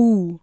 U